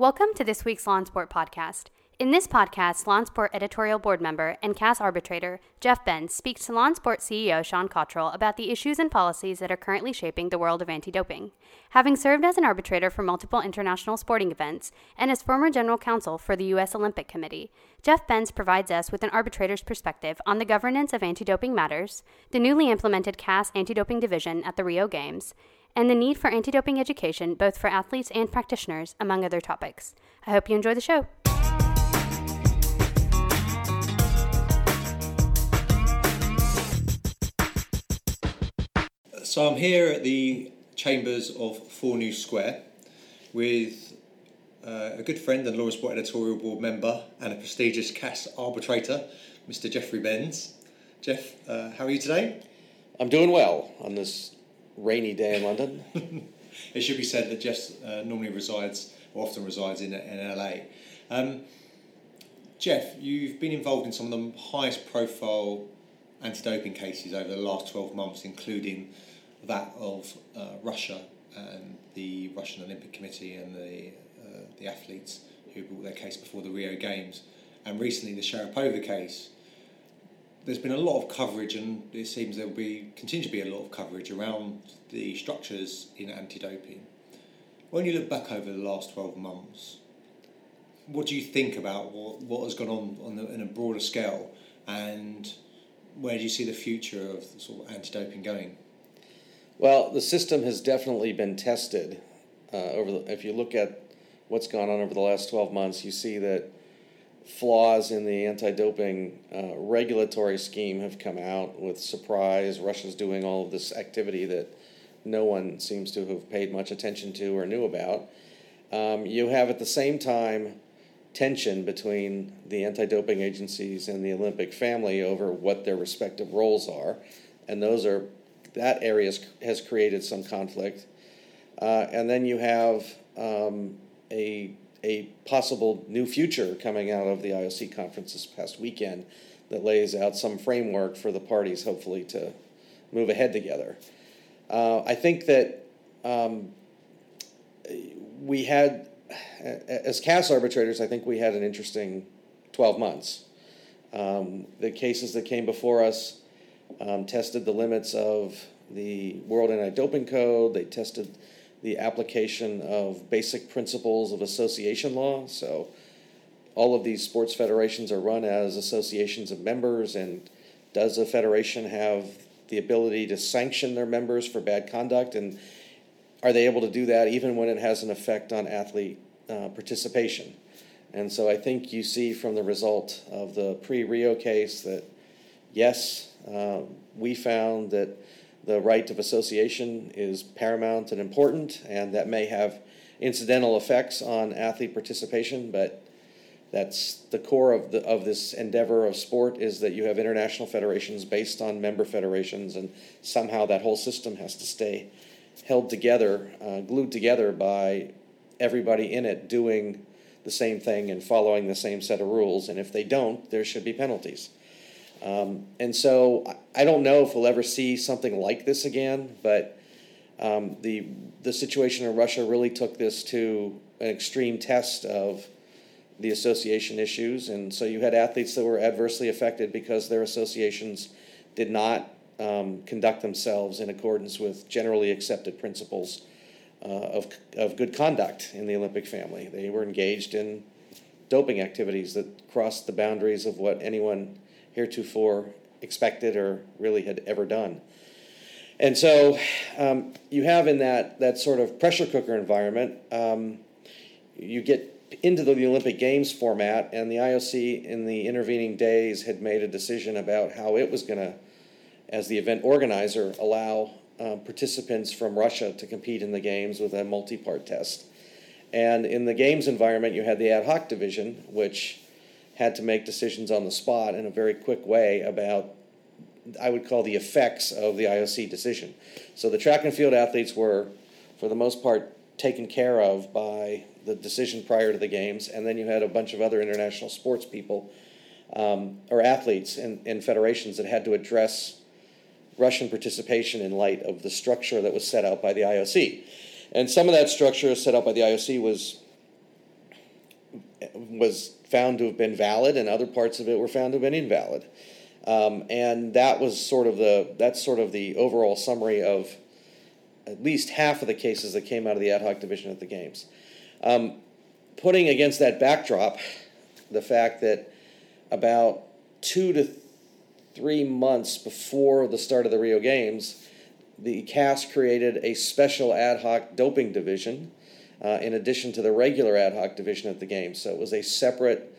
Welcome to this week's LawInSport podcast. In this podcast, LawInSport editorial board member and CAS arbitrator Jeff Benz speaks to LawInSport CEO Sean Cottrell about the issues and policies that are currently shaping the world of anti doping. Having served as an arbitrator for multiple international sporting events and as former general counsel for the U.S. Olympic Committee, Jeff Benz provides us with an arbitrator's perspective on the governance of anti doping matters, the newly implemented CAS anti doping division at the Rio Games, and the need for anti doping education both for athletes and practitioners, among other topics. I hope you enjoy the show. So I'm here at the chambers of Four New Square with uh, a good friend and LawInSport editorial board member and a prestigious CAS arbitrator, Mr. Jeffrey Benz. Jeff, uh, how are you today? I'm doing well on this rainy day in London. it should be said that Jeff uh, normally resides, or often resides in, in LA. Um, Jeff, you've been involved in some of the highest profile anti doping cases over the last 12 months, including that of uh, Russia and the Russian Olympic Committee and the, uh, the athletes who brought their case before the Rio Games, and recently the Sharapova case. There's been a lot of coverage, and it seems there will be continue to be a lot of coverage around the structures in anti-doping. When you look back over the last twelve months, what do you think about what, what has gone on on the, in a broader scale, and where do you see the future of sort of anti-doping going? Well, the system has definitely been tested. Uh, over the, if you look at what's gone on over the last 12 months, you see that flaws in the anti-doping uh, regulatory scheme have come out with surprise. Russia's doing all of this activity that no one seems to have paid much attention to or knew about. Um, you have at the same time tension between the anti-doping agencies and the Olympic family over what their respective roles are, and those are that area has created some conflict. Uh, and then you have um, a, a possible new future coming out of the IOC conference this past weekend that lays out some framework for the parties, hopefully, to move ahead together. Uh, I think that um, we had, as CAS arbitrators, I think we had an interesting 12 months. Um, the cases that came before us um, tested the limits of the World Anti Doping Code, they tested the application of basic principles of association law. So, all of these sports federations are run as associations of members, and does a federation have the ability to sanction their members for bad conduct? And are they able to do that even when it has an effect on athlete uh, participation? And so I think you see from the result of the pre Rio case that yes, uh, we found that the right of association is paramount and important, and that may have incidental effects on athlete participation, but that's the core of the of this endeavor of sport is that you have international federations based on member federations, and somehow that whole system has to stay held together, uh, glued together by everybody in it doing the same thing and following the same set of rules. And if they don't, there should be penalties. Um, and so I don't know if we'll ever see something like this again, but um, the the situation in Russia really took this to an extreme test of the association issues, and so you had athletes that were adversely affected because their associations did not um, conduct themselves in accordance with generally accepted principles uh, of of good conduct in the Olympic family. They were engaged in doping activities that crossed the boundaries of what anyone heretofore expected or really had ever done. And so um, you have in that, that sort of pressure cooker environment, um, you get into the Olympic Games format, and the IOC in the intervening days had made a decision about how it was going to, as the event organizer, allow um, participants from Russia to compete in the Games with a multi part test. And in the Games environment, you had the ad hoc division, which had to make decisions on the spot in a very quick way about I would call the effects of the IOC decision. So the track and field athletes were, for the most part, taken care of by the decision prior to the games, and then you had a bunch of other international sports people um, or athletes and, and federations that had to address Russian participation in light of the structure that was set out by the IOC. And some of that structure set out by the IOC was was found to have been valid, and other parts of it were found to have been invalid. Um, and that was sort of the that's sort of the overall summary of at least half of the cases that came out of the ad hoc division at the games. Um, putting against that backdrop, the fact that about two to three months before the start of the Rio Games, the CAS created a special ad hoc doping division uh, in addition to the regular ad hoc division of the game. So it was a separate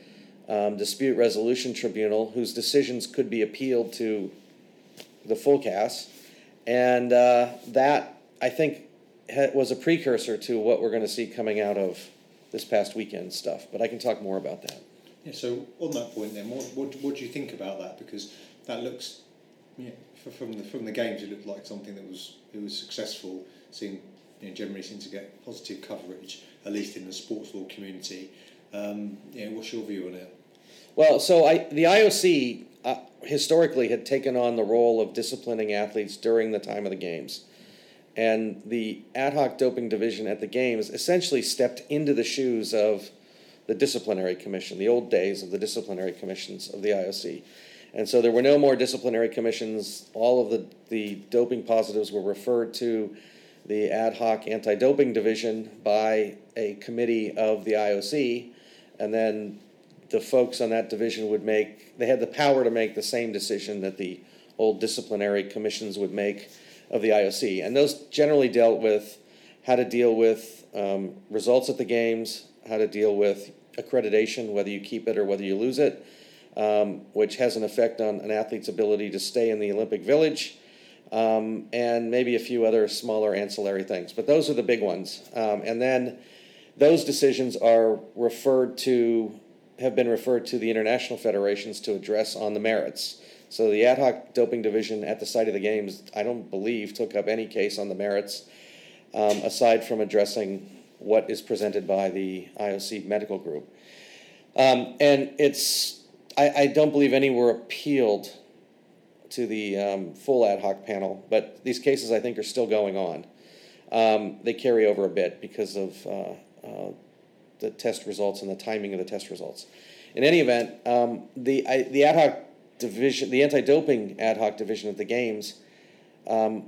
um, dispute resolution tribunal whose decisions could be appealed to the full CAS. And uh, that, I think, ha- was a precursor to what we're going to see coming out of this past weekend stuff. But I can talk more about that. Yeah, so on that point then, what, what, what do you think about that? Because that looks, yeah, from the from the games, it looked like something that was it was successful. Seeing you know, generally seem to get positive coverage, at least in the sports law community. Um, yeah, what's your view on it? Well, so I, the IOC uh, historically had taken on the role of disciplining athletes during the time of the games. And the ad hoc doping division at the games essentially stepped into the shoes of the disciplinary commission, the old days of the disciplinary commissions of the IOC. And so there were no more disciplinary commissions. All of the, the doping positives were referred to the ad hoc anti doping division by a committee of the IOC. And then the folks on that division would make, they had the power to make the same decision that the old disciplinary commissions would make of the IOC. And those generally dealt with how to deal with um, results at the games, how to deal with accreditation, whether you keep it or whether you lose it, um, which has an effect on an athlete's ability to stay in the Olympic Village, um, and maybe a few other smaller ancillary things. But those are the big ones. Um, and then those decisions are referred to, have been referred to the international federations to address on the merits. So the ad hoc doping division at the site of the games, I don't believe, took up any case on the merits, um, aside from addressing what is presented by the IOC medical group. Um, and it's, I, I, don't believe any were appealed to the um, full ad hoc panel, but these cases I think are still going on. Um, they carry over a bit because of uh, uh, the test results and the timing of the test results. In any event, um, the, I, the ad hoc division, the anti doping ad hoc division of the Games, um,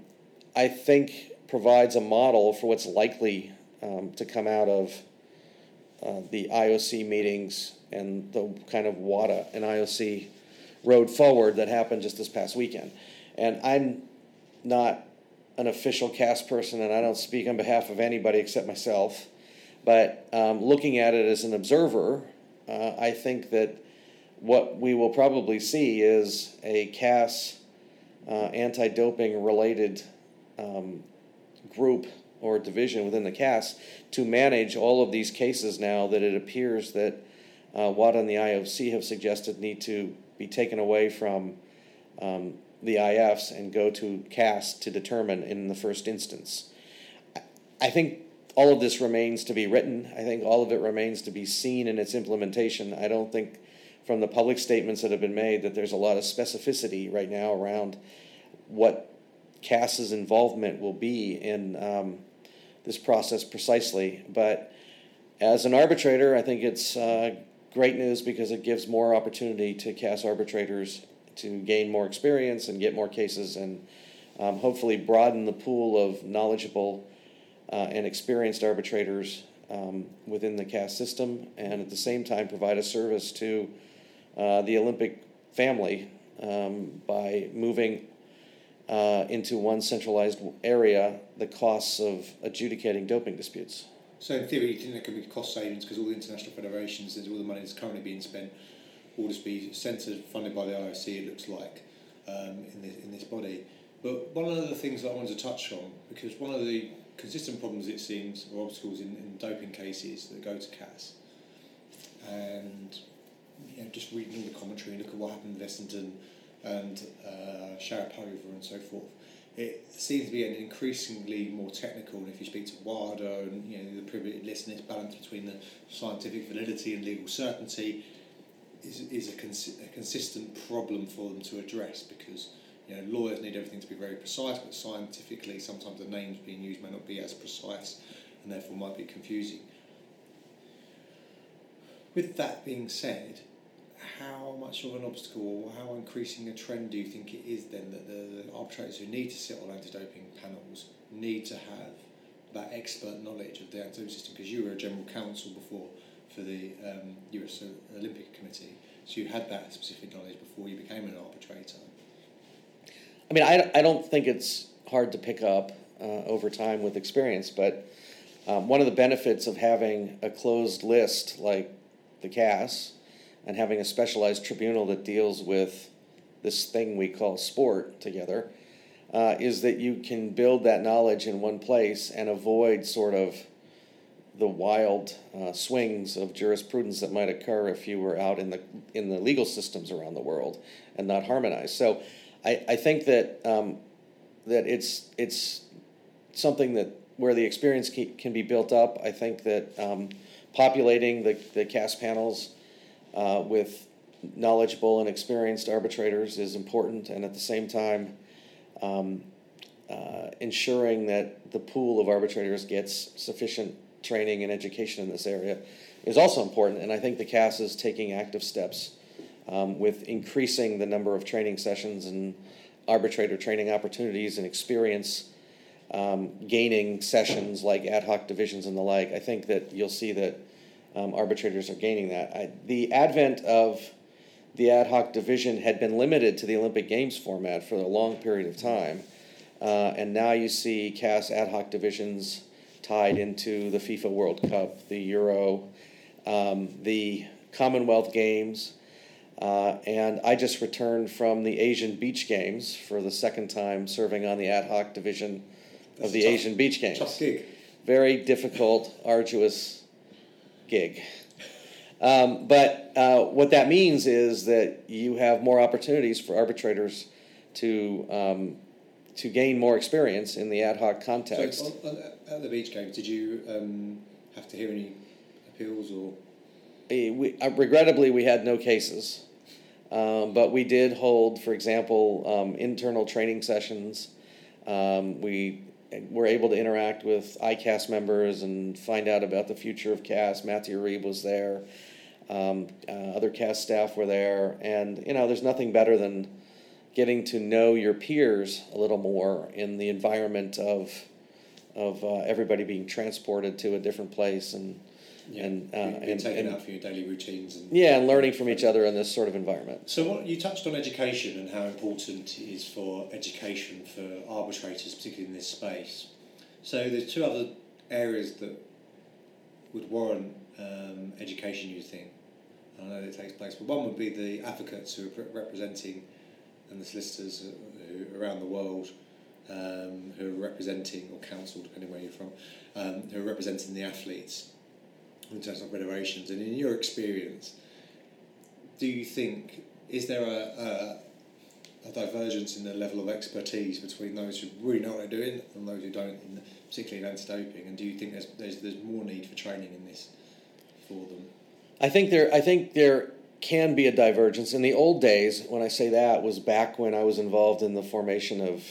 I think provides a model for what's likely um, to come out of uh, the IOC meetings and the kind of WADA and IOC road forward that happened just this past weekend. And I'm not an official CAS person, and I don't speak on behalf of anybody except myself. But um, looking at it as an observer, uh, I think that what we will probably see is a CAS uh, anti doping related um, group or division within the CAS to manage all of these cases now that it appears that uh, WADA and the IOC have suggested need to be taken away from um, the IFs and go to CAS to determine in the first instance. I think all of this remains to be written. I think all of it remains to be seen in its implementation. I don't think from the public statements that have been made that there's a lot of specificity right now around what CAS's involvement will be in um, this process precisely. But as an arbitrator, I think it's uh, great news because it gives more opportunity to CAS arbitrators to gain more experience and get more cases and um, hopefully broaden the pool of knowledgeable uh, and experienced arbitrators um, within the CAS system and at the same time provide a service to uh, the Olympic family um, by moving uh, into one centralized area the costs of adjudicating doping disputes. So in theory, you think there could be cost savings because all the international federations, all the money that's currently being spent, will just be centred, funded by the IOC. It looks like um, in this in this body. But one of the things that I wanted to touch on, because one of the consistent problems it seems, or obstacles in, in doping cases that go to CAS, and you know, just reading the commentary and look at what happened in Essendon and uh, Sharapova and so forth, it seems to be an increasingly more technical. And if you speak to WADA and you know the privilegedness balance between the scientific validity and legal certainty, is is a, cons- a consistent problem for them to address because you know lawyers need everything to be very precise, but scientifically sometimes the names being used may not be as precise, and therefore might be confusing. With that being said, how much of an obstacle or how increasing a trend do you think it is then that the, arbitrators who need to sit on anti-doping panels need to have that expert knowledge of the anti-doping system? Because you were a general counsel before for the um, US Olympic Committee, so you had that specific knowledge before you became an arbitrator. I mean, I, I don't think it's hard to pick up uh, over time with experience, but um, one of the benefits of having a closed list like the CAS and having a specialized tribunal that deals with this thing we call sport together uh, is that you can build that knowledge in one place and avoid sort of the wild uh, swings of jurisprudence that might occur if you were out in the in the legal systems around the world and not harmonized. So, I, I think that um, that it's it's something that where the experience can be built up. I think that um, populating the the CAS panels uh, with knowledgeable and experienced arbitrators is important, and at the same time. Um, uh, ensuring that the pool of arbitrators gets sufficient training and education in this area is also important. And I think the CAS is taking active steps um, with increasing the number of training sessions and arbitrator training opportunities and experience um, gaining sessions like ad hoc divisions and the like. I think that you'll see that um, arbitrators are gaining that. I, the advent of the ad hoc division had been limited to the Olympic Games format for a long period of time. Uh, and now you see CAS ad hoc divisions tied into the FIFA World Cup, the Euro, um, the Commonwealth Games. Uh, and I just returned from the Asian Beach Games for the second time serving on the ad hoc division That's of the tough, Asian Beach Games. Very difficult, arduous gig. Um, but uh, what that means is that you have more opportunities for arbitrators to um, to gain more experience in the ad hoc context. So on, on, at the beach games, did you um, have to hear any appeals or? We, uh, regrettably, we had no cases, um, but we did hold, for example, um, internal training sessions. Um, we were able to interact with ICAS members and find out about the future of CAS. Matthieu Reeb was there. Um, uh, other CAS staff were there, and you know, there's nothing better than getting to know your peers a little more in the environment of of uh, everybody being transported to a different place and yeah. and uh, and taken out for your daily routines and yeah and learning from each other in this sort of environment. So what you touched on education and how important it is for education for arbitrators, particularly in this space. So there's two other areas that would warrant um, education. You think? I know that takes place, but one would be the advocates who are representing and the solicitors who, around the world um, who are representing, or counsel, depending where you're from, um, who are representing the athletes in terms of federations. And in your experience, do you think, is there a, a, a divergence in the level of expertise between those who really know what they're doing and those who don't, in, particularly in anti-doping? And do you think there's, there's, there's more need for training in this for them? I think there. I think there can be a divergence. In the old days, when I say that, was back when I was involved in the formation of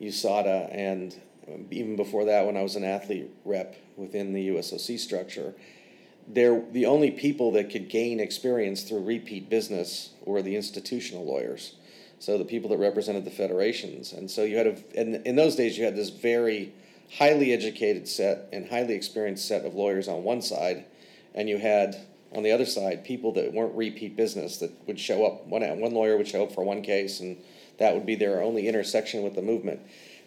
USADA, and Um, even before that, when I was an athlete rep within the USOC structure. They're the only people that could gain experience through repeat business were the institutional lawyers. So the people that represented the federations. And so you had a, in, in those days, you had this very highly educated set and highly experienced set of lawyers on one side, and you had on the other side, people that weren't repeat business that would show up. One one lawyer would show up for one case, and that would be their only intersection with the movement.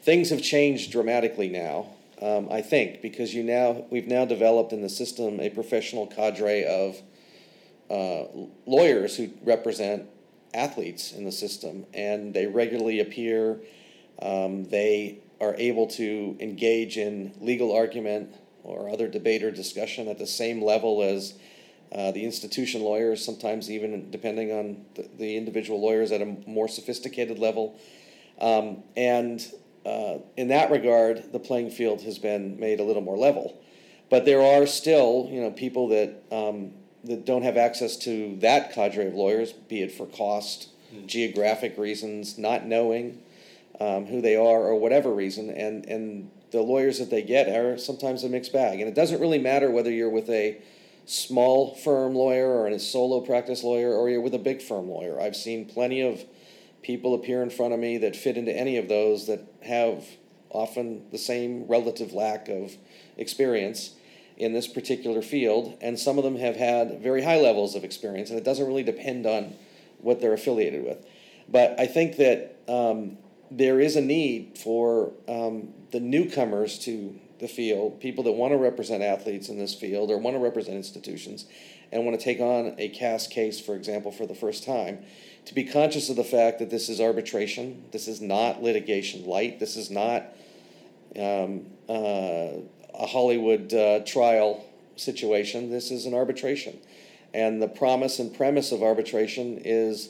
Things have changed dramatically now, um, I think, because you now we've now developed in the system a professional cadre of uh, lawyers who represent athletes in the system, and they regularly appear. Um, they are able to engage in legal argument or other debate or discussion at the same level as uh, the institution lawyers, sometimes even depending on the, the, individual lawyers at a more sophisticated level. Um, and uh, in that regard, the playing field has been made a little more level. But there are still, you know, people that um, that don't have access to that cadre of lawyers, be it for cost, mm. geographic reasons, not knowing um, who they are, or whatever reason, and and the lawyers that they get are sometimes a mixed bag. And it doesn't really matter whether you're with a small firm lawyer or a solo practice lawyer or you're with a big firm lawyer. I've seen plenty of people appear in front of me that fit into any of those that have often the same relative lack of experience in this particular field, and some of them have had very high levels of experience, and it doesn't really depend on what they're affiliated with. But I think that um, there is a need for um, the newcomers to the field, people that want to represent athletes in this field or want to represent institutions and want to take on a CAS case, for example, for the first time, to be conscious of the fact that this is arbitration. This is not litigation light. This is not um, uh, a Hollywood uh, trial situation. This is an arbitration. And the promise and premise of arbitration is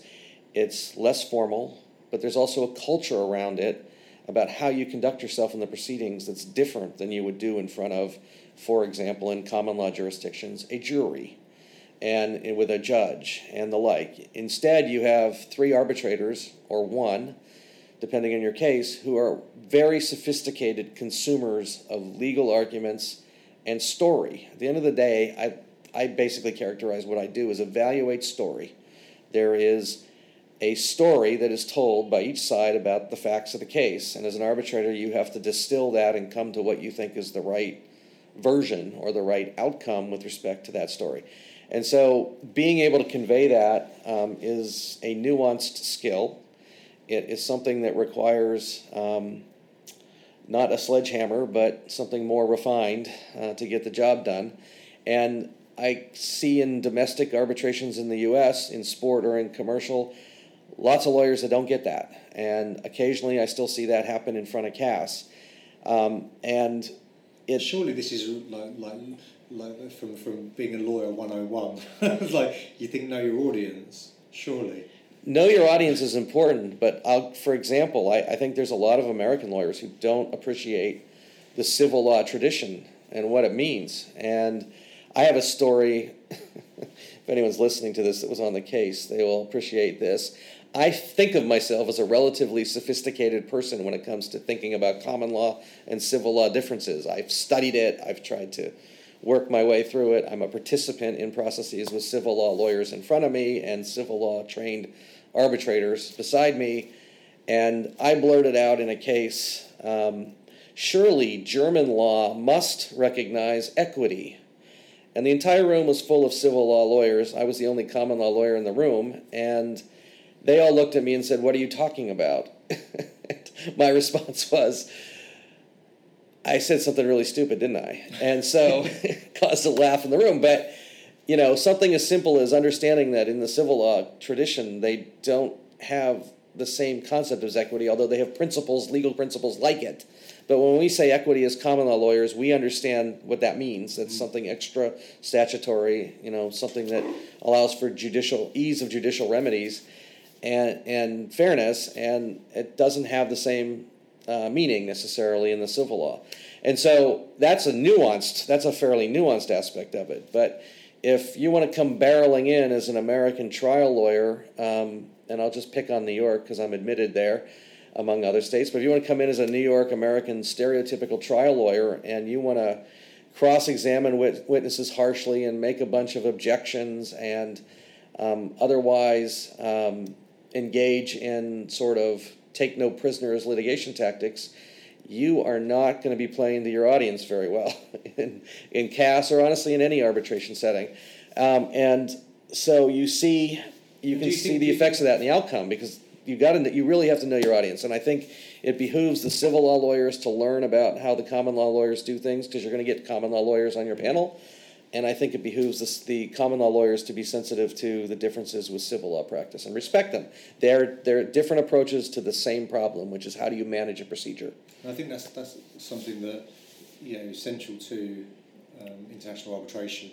it's less formal, but there's also a culture around it about how you conduct yourself in the proceedings that's different than you would do in front of, for example, in common law jurisdictions, a jury and with a judge and the like. Instead, you have three arbitrators or one, depending on your case, who are very sophisticated consumers of legal arguments and story. At the end of the day, I, I basically characterize what I do as evaluate story. There is a story that is told by each side about the facts of the case. And as an arbitrator, you have to distill that and come to what you think is the right version or the right outcome with respect to that story. And so, being able to convey that um, is a nuanced skill. It is something that requires um, not a sledgehammer, but something more refined uh, to get the job done. And I see in domestic arbitrations in the US, in sport or in commercial, lots of lawyers that don't get that. And occasionally I still see that happen in front of CAS. Um, and it, surely this is like, like, like from, from being a lawyer 101. it's like you think know your audience, surely. Know your audience is important, but I'll, for example, I, I think there's a lot of American lawyers who don't appreciate the civil law tradition and what it means. And I have a story. if anyone's listening to this that was on the case, they will appreciate this. I think of myself as a relatively sophisticated person when it comes to thinking about common law and civil law differences. I've studied it, I've tried to work my way through it. I'm a participant in processes with civil law lawyers in front of me and civil law trained arbitrators beside me. And I blurted out in a case um, surely German law must recognize equity. And the entire room was full of civil law lawyers. I was the only common law lawyer in the room. And they all looked at me and said, What are you talking about? My response was, I said something really stupid, didn't I? And so caused a laugh in the room. But, you know, something as simple as understanding that in the civil law tradition, they don't have the same concept as equity, although they have principles, legal principles like it. But when we say equity as common law lawyers, we understand what that means. That's mm-hmm. something extra statutory, you know, something that allows for judicial ease of judicial remedies and, and fairness, and it doesn't have the same uh, meaning necessarily in the civil law. And so that's a nuanced, that's a fairly nuanced aspect of it. But if you want to come barreling in as an American trial lawyer, um, and I'll just pick on New York because I'm admitted there, among other states, but if you want to come in as a New York American stereotypical trial lawyer and you want to cross examine wit- witnesses harshly and make a bunch of objections and um, otherwise um, engage in sort of take no prisoners litigation tactics, you are not going to be playing to your audience very well in, in CAS or honestly in any arbitration setting. Um, and so you see, you can you see the effects of that in the outcome because you got to you really have to know your audience. And I think it behooves the civil law lawyers to learn about how the common law lawyers do things because you're going to get common law lawyers on your panel and I think it behooves the common law lawyers to be sensitive to the differences with civil law practice and respect them. They're, they're different approaches to the same problem, which is how do you manage a procedure. And I think that's, that's something that you know, is central to um, international arbitration,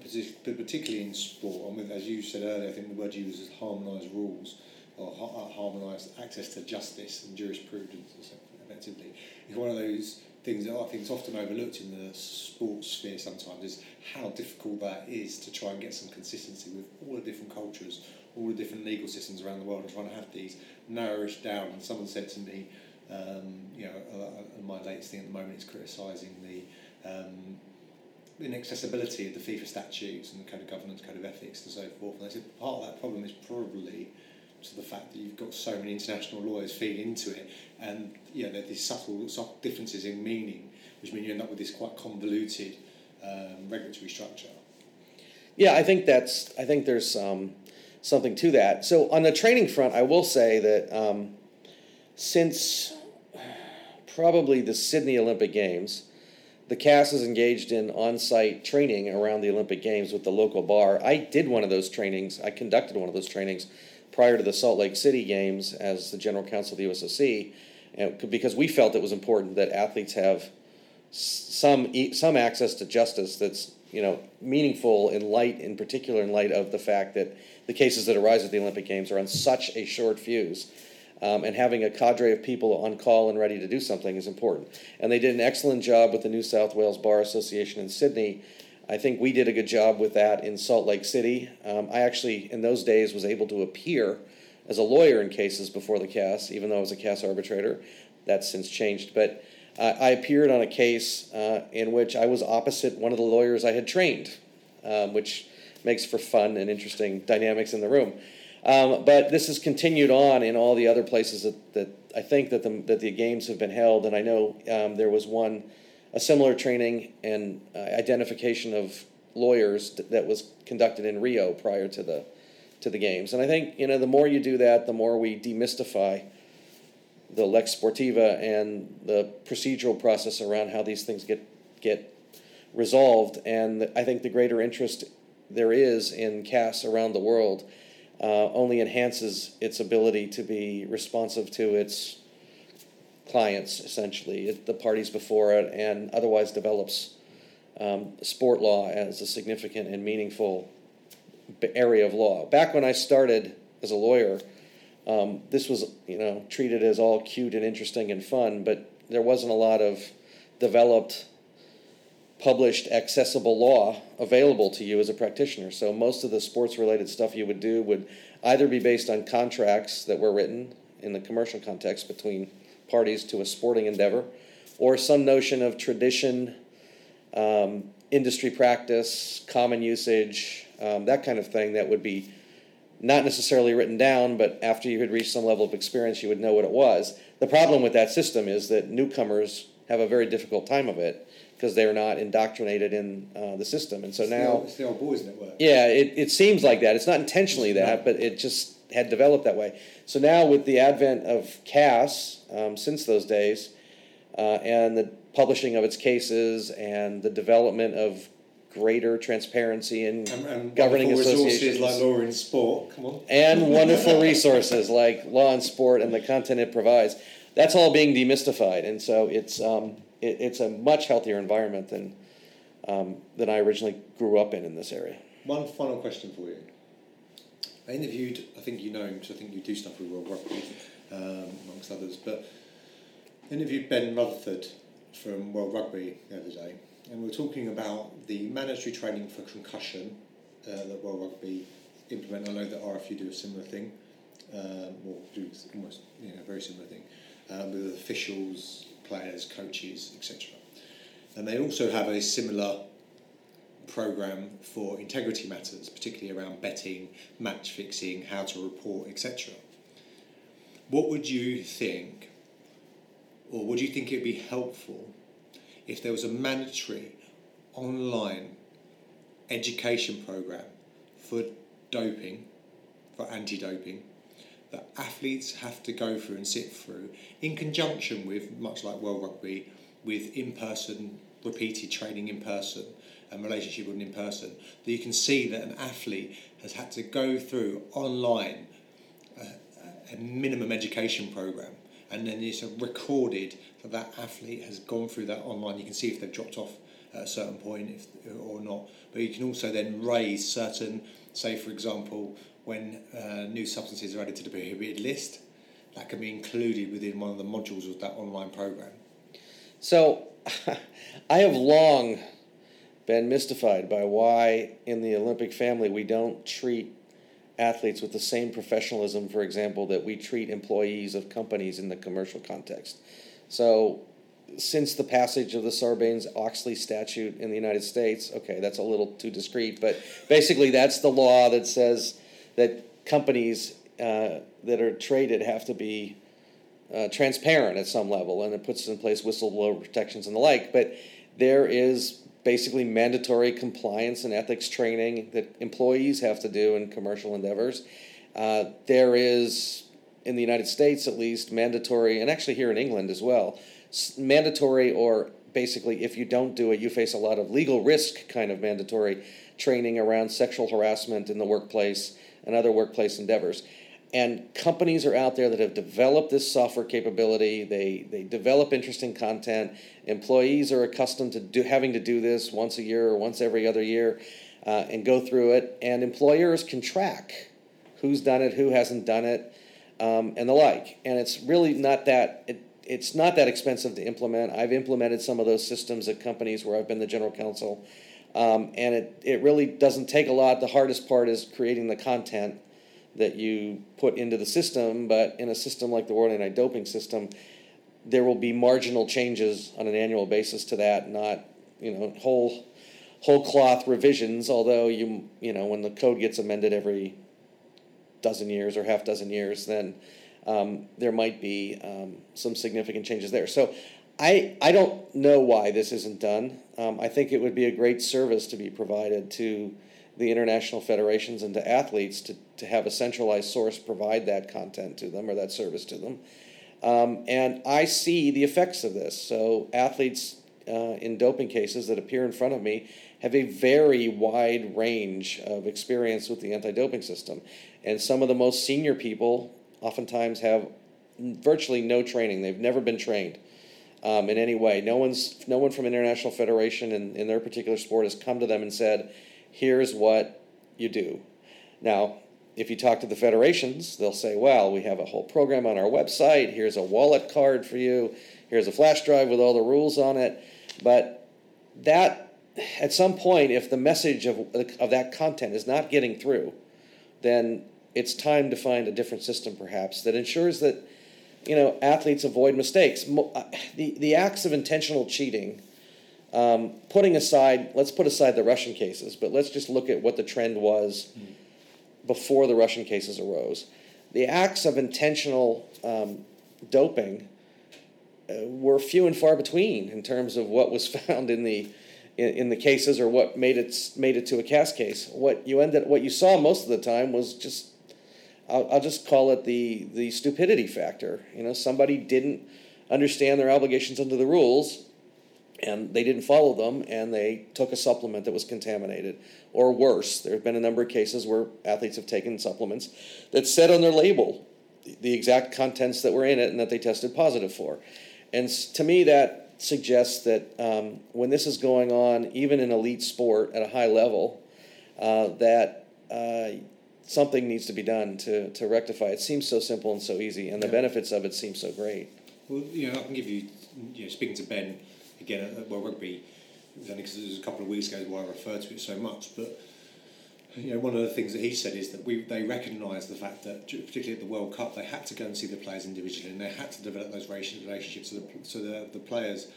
particularly in sport. I mean, as you said earlier, I think the word you used is harmonised rules or harmonised access to justice and jurisprudence, effectively. It's one of those things that I think is often overlooked in the sports sphere sometimes is how difficult that is to try and get some consistency with all the different cultures, all the different legal systems around the world, and trying to have these nourished down. And someone said to me, um, you know, uh, uh my latest thing at the moment is criticising the um, inaccessibility of the FIFA statutes and the code of governance, code of ethics, and so forth. And I said part of that problem is probably the fact that you've got so many international lawyers feed into it, and you know, there's these subtle, subtle differences in meaning, which mean you end up with this quite convoluted um, regulatory structure. Yeah, I think that's. I think there's um, something to that. So on the training front, I will say that um, since probably the Sydney Olympic Games, the CAS is engaged in on-site training around the Olympic Games with the local bar. I did one of those trainings. I conducted one of those trainings prior to the Salt Lake City Games as the general counsel of the USOC, and because we felt it was important that athletes have some some access to justice that's you know meaningful in light, in particular, in light of the fact that the cases that arise at the Olympic Games are on such a short fuse. Um, and having a cadre of people on call and ready to do something is important. And they did an excellent job with the New South Wales Bar Association in Sydney I think we did a good job with that in Salt Lake City. Um, I actually, in those days, was able to appear as a lawyer in cases before the CAS, even though I was a CAS arbitrator. That's since changed. But uh, I appeared on a case uh, in which I was opposite one of the lawyers I had trained, um, which makes for fun and interesting dynamics in the room. Um, but this has continued on in all the other places that, that I think that the, that the games have been held. And I know um, there was one a similar training and uh, identification of lawyers th- that was conducted in Rio prior to the to the games. And I think you know the more you do that, the more we demystify the lex sportiva and the procedural process around how these things get get resolved. And I think the greater interest there is in CAS around the world uh, only enhances its ability to be responsive to its clients, essentially, the parties before it, and otherwise develops um, sport law as a significant and meaningful area of law. Back when I started as a lawyer, um, this was you know treated as all cute and interesting and fun, but there wasn't a lot of developed, published, accessible law available to you as a practitioner. So most of the sports-related stuff you would do would either be based on contracts that were written in the commercial context between parties to a sporting endeavor, or some notion of tradition, um, industry practice, common usage, um, that kind of thing that would be not necessarily written down, but after you had reached some level of experience, you would know what it was. The problem with that system is that newcomers have a very difficult time of it because they're not indoctrinated in uh, the system. And so it's now. The old, it's the old boys network. Yeah, it, it seems like that. It's not intentionally that, but it just had developed that way. So now, with the advent of CAS, um, since those days, uh, and the publishing of its cases and the development of greater transparency in And, and governing associations resources like law and sport. Come on. and wonderful resources like law and sport and the content it provides. That's all being demystified, and so it's um, it, it's a much healthier environment than um, than I originally grew up in in this area. One final question for you. I interviewed, I think you know him, because I think you do stuff with World Rugby, um, amongst others, but I interviewed Ben Rutherford from World Rugby the other day, and we were talking about the mandatory training for concussion uh, that World Rugby implement. I know that RFU do a similar thing, um, or do almost you know, a very similar thing, um, with officials, players, coaches, etc. And they also have a similar program for integrity matters, particularly around betting, match fixing, how to report, etc. What would you think, or would you think it would be helpful if there was a mandatory online education program for doping, for anti doping, that athletes have to go through and sit through in conjunction with, much like World Rugby, with in person, repeated training in person and relationship with an in person, that you can see that an athlete has had to go through online uh, a minimum education program, and then it's recorded that that athlete has gone through that online. You can see if they've dropped off at a certain point if, or not, but you can also then raise certain, say for example, when uh, new substances are added to the prohibited list, that can be included within one of the modules of that online program. So, I have long been mystified by why in the Olympic family we don't treat athletes with the same professionalism, for example, that we treat employees of companies in the commercial context. So, since the passage of the Sarbanes-Oxley statute in the United States, okay, that's a little too discreet, but basically that's the law that says that companies uh, that are traded have to be uh, transparent at some level, and it puts in place whistleblower protections and the like. But there is basically mandatory compliance and ethics training that employees have to do in commercial endeavors. Uh, there is, in the United States at least, mandatory, and actually here in England as well, mandatory or basically if you don't do it, you face a lot of legal risk kind of mandatory training around sexual harassment in the workplace and other workplace endeavors. And companies are out there that have developed this software capability. They, they develop interesting content. Employees are accustomed to do, having to do this once a year or once every other year uh, and go through it. And employers can track who's done it, who hasn't done it, um, and the like. And it's really not that. It, it's not that expensive to implement. I've implemented some of those systems at companies where I've been the general counsel, um, and it, it really doesn't take a lot. The hardest part is creating the content that you put into the system, but in a system like the World Anti-Doping System, there will be marginal changes on an annual basis to that, not you know whole whole cloth revisions. Although you you know when the code gets amended every dozen years or half dozen years, then um, there might be um, some significant changes there. So I, I don't know why this isn't done. Um, I think it would be a great service to be provided to the international federations and to athletes to, to have a centralized source provide that content to them or that service to them. Um, and I see the effects of this. So athletes uh, in doping cases that appear in front of me have a very wide range of experience with the anti doping system. And some of the most senior people oftentimes have virtually no training. They've never been trained um, in any way. No one's no one from international federation in, in their particular sport has come to them and said, "Here's what you do." Now, if you talk to the federations, they'll say, "Well, we have a whole program on our website. Here's a wallet card for you. Here's a flash drive with all the rules on it." But that, at some point, if the message of of that content is not getting through, then it's time to find a different system, perhaps, that ensures that you know athletes avoid mistakes. Uh, the the acts of intentional cheating, um, putting aside, let's put aside the Russian cases, but let's just look at what the trend was before the Russian cases arose. The acts of intentional um, doping uh, were few and far between in terms of what was found in the in, in the cases or what made it made it to a CAS case. What you ended what you saw most of the time was just I'll, I'll just call it the the stupidity factor. You know, somebody didn't understand their obligations under the rules and they didn't follow them and they took a supplement that was contaminated or worse there have been a number of cases where athletes have taken supplements that said on their label the exact contents that were in it and that they tested positive for and to me that suggests that um, when this is going on even in elite sport at a high level uh, that uh, something needs to be done to, to rectify. It seems so simple and so easy, and the yeah. benefits of it seem so great. Well, you know, I can give you, you know, speaking to Ben again at World Rugby, only because it was a couple of weeks ago why I referred to it so much, but you know, one of the things that he said is that we they recognised the fact that particularly at the World Cup they had to go and see the players individually and they had to develop those relationships so the, so the, the players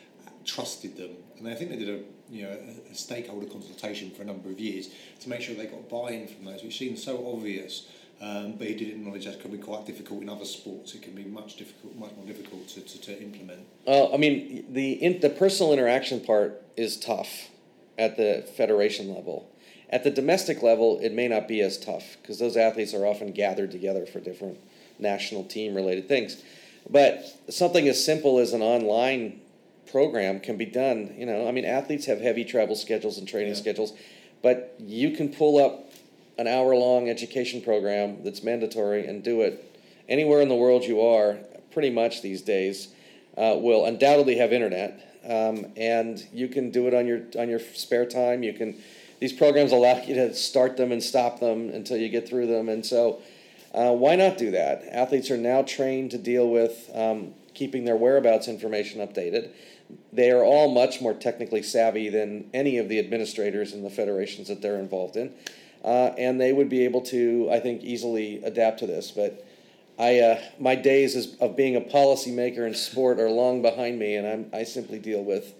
trusted them and I think they did a you know a, a, stakeholder consultation for a number of years to make sure they got buy-in from those, which seems so obvious. Um, but he did acknowledge that can be quite difficult in other sports. It can be much difficult, much more difficult to, to, to implement. Uh, I mean, the in, the personal interaction part is tough at the federation level. At the domestic level, it may not be as tough because those athletes are often gathered together for different national team related things. But something as simple as an online program can be done. You know, I mean, athletes have heavy travel schedules and training yeah. schedules, but you can pull up an hour long education program that's mandatory and do it anywhere in the world you are, pretty much these days, uh, will undoubtedly have internet. Um, and you can do it on your on your spare time. You can these programs allow you to start them and stop them until you get through them, and so uh, why not do that? Athletes are now trained to deal with um, keeping their whereabouts information updated they are all much more technically savvy than any of the administrators in the federations that they're involved in. Uh, and they would be able to, I think, easily adapt to this. But I uh, my days as, of being a policymaker in sport are long behind me, and I'm, I simply deal with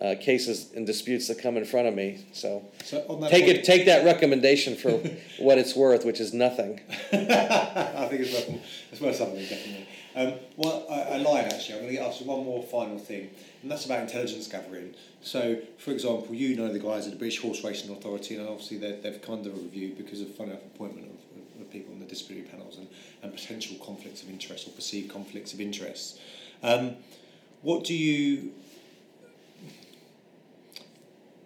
uh, cases and disputes that come in front of me. So, So on that take point- it, take that recommendation for what it's worth, which is nothing. I think it's worth, it's worth something, definitely. Um, well, I, I lied actually. I'm going to get asked one more final thing, and that's about intelligence gathering. So, for example, you know the guys at the British Horse Racing Authority, and obviously they've, of a review because of funny enough appointment of, of, people on the disciplinary panels and, and potential conflicts of interest or perceived conflicts of interest. Um, what do you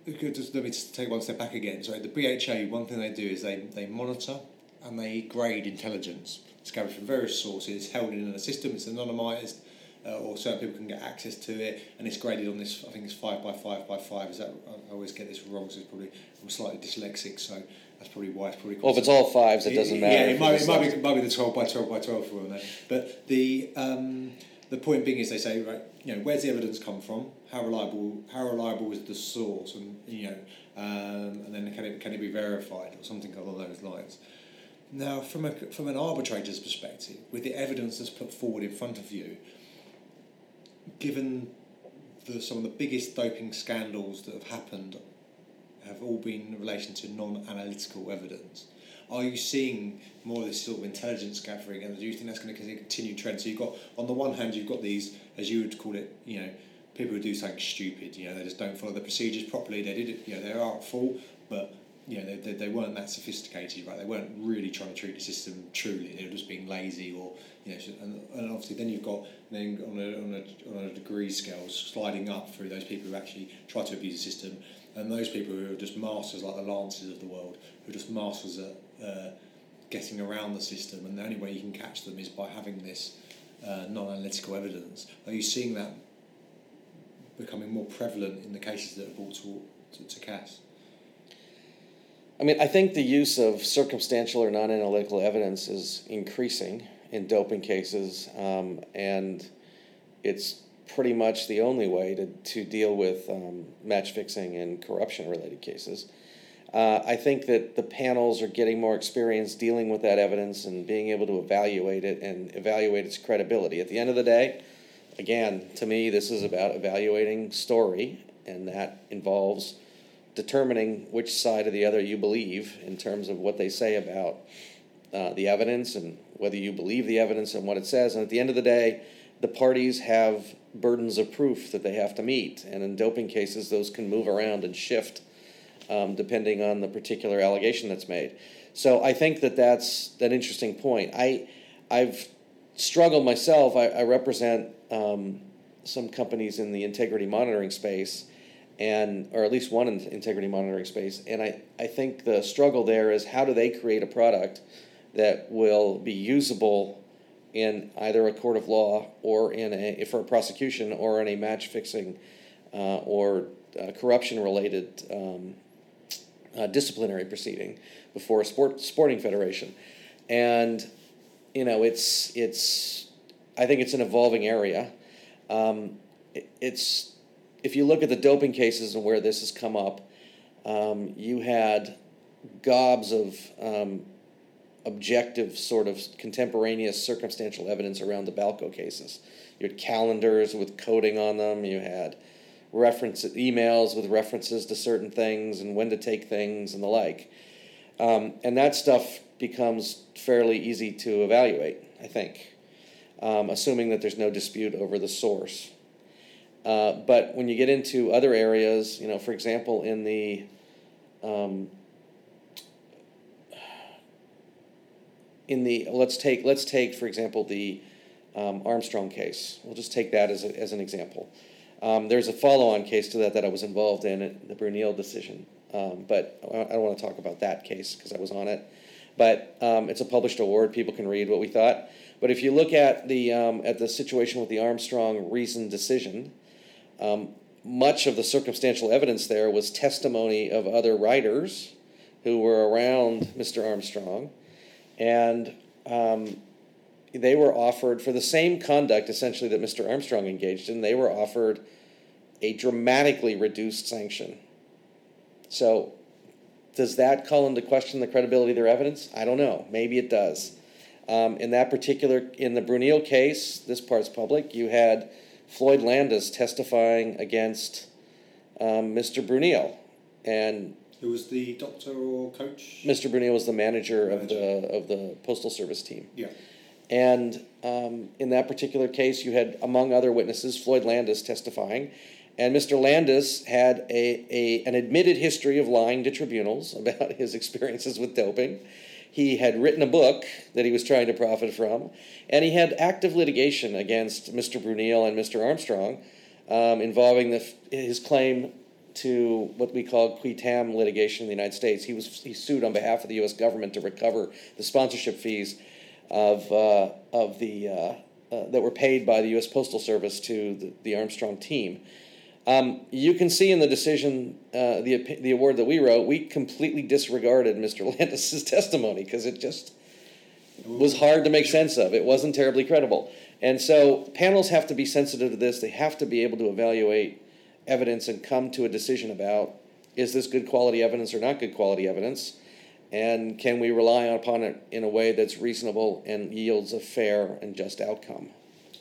just let me just take one step back again. So the BHA, one thing they do is they, they monitor and they grade intelligence. It's gathered from various sources, held in a system. It's anonymised, uh, or certain people can get access to it, and it's graded on this. I think it's five by five by five. Is that I always get this wrong? So it's probably I'm slightly dyslexic, so that's probably why it's probably. Well, if it's all fives, it doesn't matter. Yeah, it might, it might, be, might be the 12 by 12 by 12 for all that. But the, um, the point being is they say, right, you know, where's the evidence come from? How reliable, how reliable is the source? And, you know, um, and then can it, can it be verified or something along those lines? Now, from, a, from an arbitrator's perspective, with the evidence that's put forward in front of you, given the, some of the biggest doping scandals that have happened have all been in relation to non-analytical evidence. Are you seeing more of this sort of intelligence gathering, and do you think that's going to continue trend? So you've got, on the one hand, you've got these, as you would call it, you know, people who do something stupid. You know, they just don't follow the procedures properly. They did it, you know, they're artful, but you know, they, they, weren't that sophisticated, right? They weren't really trying to treat the system truly. They were just being lazy, or you know, and, and obviously then you've got then on a, on a on a degree scale sliding up through those people who actually try to abuse the system, and those people who are just masters like the Lancers of the world, who are just masters at uh, getting around the system, and the only way you can catch them is by having this uh, non-analytical evidence. Are you seeing that becoming more prevalent in the cases that are brought to to, to CAS? I mean, I think the use of circumstantial or non analytical evidence is increasing in doping cases, um, and it's pretty much the only way to, to deal with um, match fixing and corruption related cases. Uh, I think that the panels are getting more experience dealing with that evidence and being able to evaluate it and evaluate its credibility. At the end of the day, again, to me, this is about evaluating story, and that involves determining which side of the other you believe in terms of what they say about uh, the evidence and whether you believe the evidence and what it says. And at the end of the day, the parties have burdens of proof that they have to meet. And in doping cases, those can move around and shift um, depending on the particular allegation that's made. So I think that that's an interesting point. I, I've struggled myself. I, I represent um, some companies in the integrity monitoring space, and or at least one in integrity monitoring space. And I, I think the struggle there is how do they create a product that will be usable in either a court of law or in a for a prosecution or in a match fixing uh, or uh, corruption related um, uh, disciplinary proceeding before a sport sporting federation, and you know it's it's I think it's an evolving area. Um, it, it's if you look at the doping cases and where this has come up, um, you had gobs of um, objective, sort of contemporaneous circumstantial evidence around the BALCO cases. You had calendars with coding on them. You had reference emails with references to certain things and when to take things and the like. Um, and that stuff becomes fairly easy to evaluate, I think, um, assuming that there's no dispute over the source. Uh, but when you get into other areas, you know, for example, in the um, in the let's take let's take for example the um, Armstrong case. We'll just take that as, a, as an example. Um, there's a follow-on case to that that I was involved in, the Bruyneel decision. Um, but I I don't want to talk about that case because I was on it. But um, it's a published award; people can read what we thought. But if you look at the um, at the situation with the Armstrong reasoned decision, um, much of the circumstantial evidence there was testimony of other writers who were around Mr. Armstrong, and um, they were offered for the same conduct essentially that Mr. Armstrong engaged in. They were offered a dramatically reduced sanction. So, does that call into question the credibility of their evidence? I don't know. Maybe it does. Um, in that particular, in the Bruyneel case, this part's public, you had Floyd Landis testifying against um, Mr. Bruyneel. And Who was the doctor or coach? Mr. Bruyneel was the manager of the, of the Postal Service team. Yeah. And um, in that particular case, you had, among other witnesses, Floyd Landis testifying. And Mr. Landis had a, a, an admitted history of lying to tribunals about his experiences with doping. He had written a book that he was trying to profit from. And he had active litigation against Mr. Bruyneel and Mr. Armstrong um, involving the, his claim to what we call qui tam litigation in the United States. He was he sued on behalf of the U.S. government to recover the sponsorship fees of uh, of the uh, uh, that were paid by the U.S. Postal Service to the, the Armstrong team. Um, you can see in the decision, uh, the the award that we wrote, we completely disregarded Mr. Landis's testimony because it just was hard to make sense of. It wasn't terribly credible, and so panels have to be sensitive to this. They have to be able to evaluate evidence and come to a decision about is this good quality evidence or not good quality evidence, and can we rely upon it in a way that's reasonable and yields a fair and just outcome.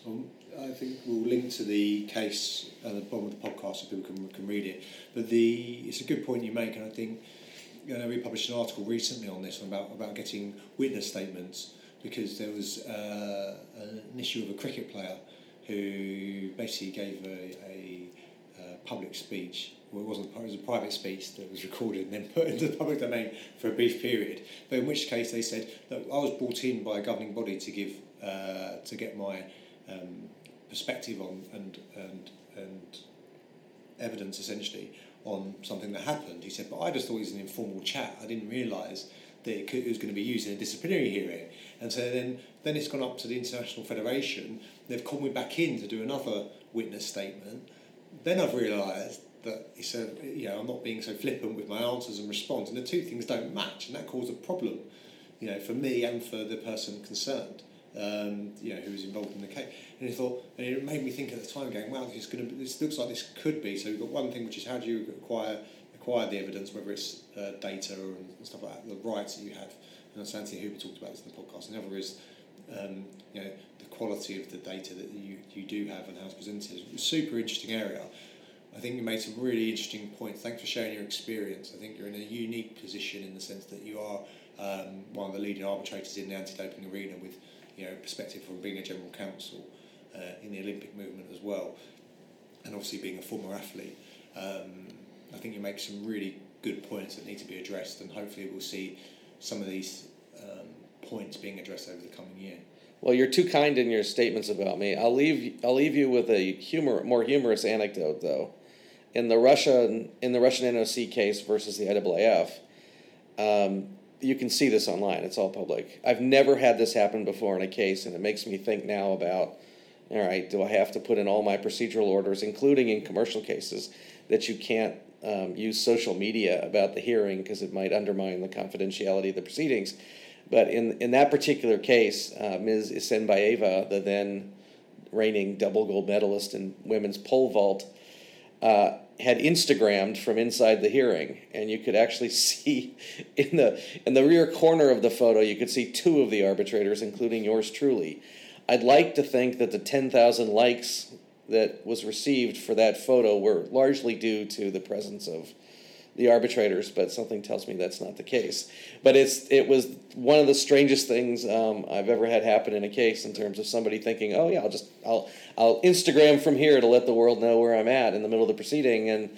Um, I think we'll link to the case at the bottom of the podcast so people can, can read it. But the it's a good point you make, and I think you know, we published an article recently on this about about getting witness statements because there was uh, an issue of a cricket player who basically gave a, a, uh public speech. Well, it wasn't. It was a private speech that was recorded and then put into the public domain for a brief period. But in which case they said that I was brought in by a governing body to give uh, to get my um, perspective on and and and evidence essentially on something that happened. He said, but I just thought it was an informal chat. I didn't realise that it, could, it was going to be used in a disciplinary hearing. And so then then it's gone up to the International Federation. They've called me back in to do another witness statement. Then I've realised that he said, you know I'm not being so flippant with my answers and response, and the two things don't match, and that caused a problem, you know, for me and for the person concerned um, you know, who was involved in the case. And he thought, and it made me think at the time, going, "Wow, this is going to. This looks like this could be." So we've got one thing, which is how do you acquire acquire the evidence, whether it's uh, data and stuff like that, the rights that you have. And Santi Hooper talked about this in the podcast. And the other is, um, you know, the quality of the data that you, you do have and how it's presented. It's super interesting area. I think you made some really interesting points. Thanks for sharing your experience. I think you're in a unique position in the sense that you are um, one of the leading arbitrators in the anti-doping arena with you know perspective from being a general counsel uh, in the Olympic movement as well, and obviously being a former athlete. Um, I think you make some really good points that need to be addressed, and hopefully we'll see some of these um, points being addressed over the coming year. Well, you're too kind in your statements about me. I'll leave. I'll leave you with a humor, more humorous anecdote, though. In the Russian in the Russian NOC case versus the IAAF, um, you can see this online. It's all public. I've never had this happen before in a case, and it makes me think now about. All right, do I have to put in all my procedural orders, including in commercial cases, that you can't um, use social media about the hearing because it might undermine the confidentiality of the proceedings? But in, in that particular case, uh, Ms. Isinbayeva, the then reigning double gold medalist in women's pole vault, uh, had Instagrammed from inside the hearing, and you could actually see in the in the rear corner of the photo, you could see two of the arbitrators, including yours truly. I'd like to think that the ten thousand likes that was received for that photo were largely due to the presence of the arbitrators, but something tells me that's not the case. But it's it was one of the strangest things um, I've ever had happen in a case in terms of somebody thinking, oh yeah, I'll just I'll I'll Instagram from here to let the world know where I'm at in the middle of the proceeding, and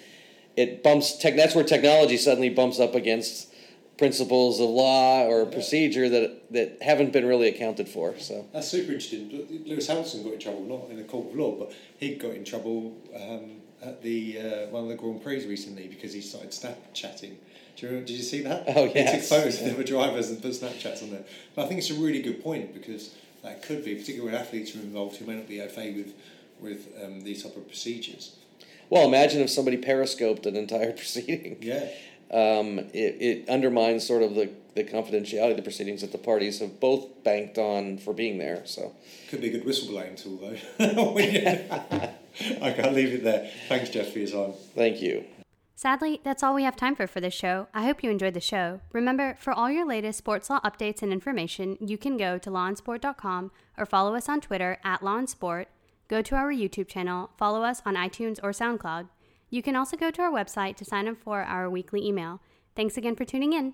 it bumps. Tech, that's where technology suddenly bumps up against principles of law or procedure that that haven't been really accounted for. So That's super interesting. Lewis Hamilton got in trouble, not in a court of law, but he got in trouble um, at the uh, one of the Grand Prix recently because he started Snapchatting. Do you remember, did you see that? Oh, He took yes. photos of the drivers and put Snapchats on there. But I think it's a really good point because that could be, particularly when athletes are involved who may not be au fait with with um, these type of procedures. well, imagine if somebody periscoped an entire proceeding. Yeah. um, it, it undermines sort of the, the confidentiality of the proceedings that the parties have both banked on for being there. So, Could be a good whistleblowing tool though. okay, I'll leave it there. Thanks, Jeff, for your time. thank you. Sadly, that's all we have time for for this show. I hope you enjoyed the show. Remember, for all your latest sports law updates and information, you can go to lawinsport.com or follow us on Twitter at LawInSport. Go to our YouTube channel, follow us on iTunes or SoundCloud. You can also go to our website to sign up for our weekly email. Thanks again for tuning in.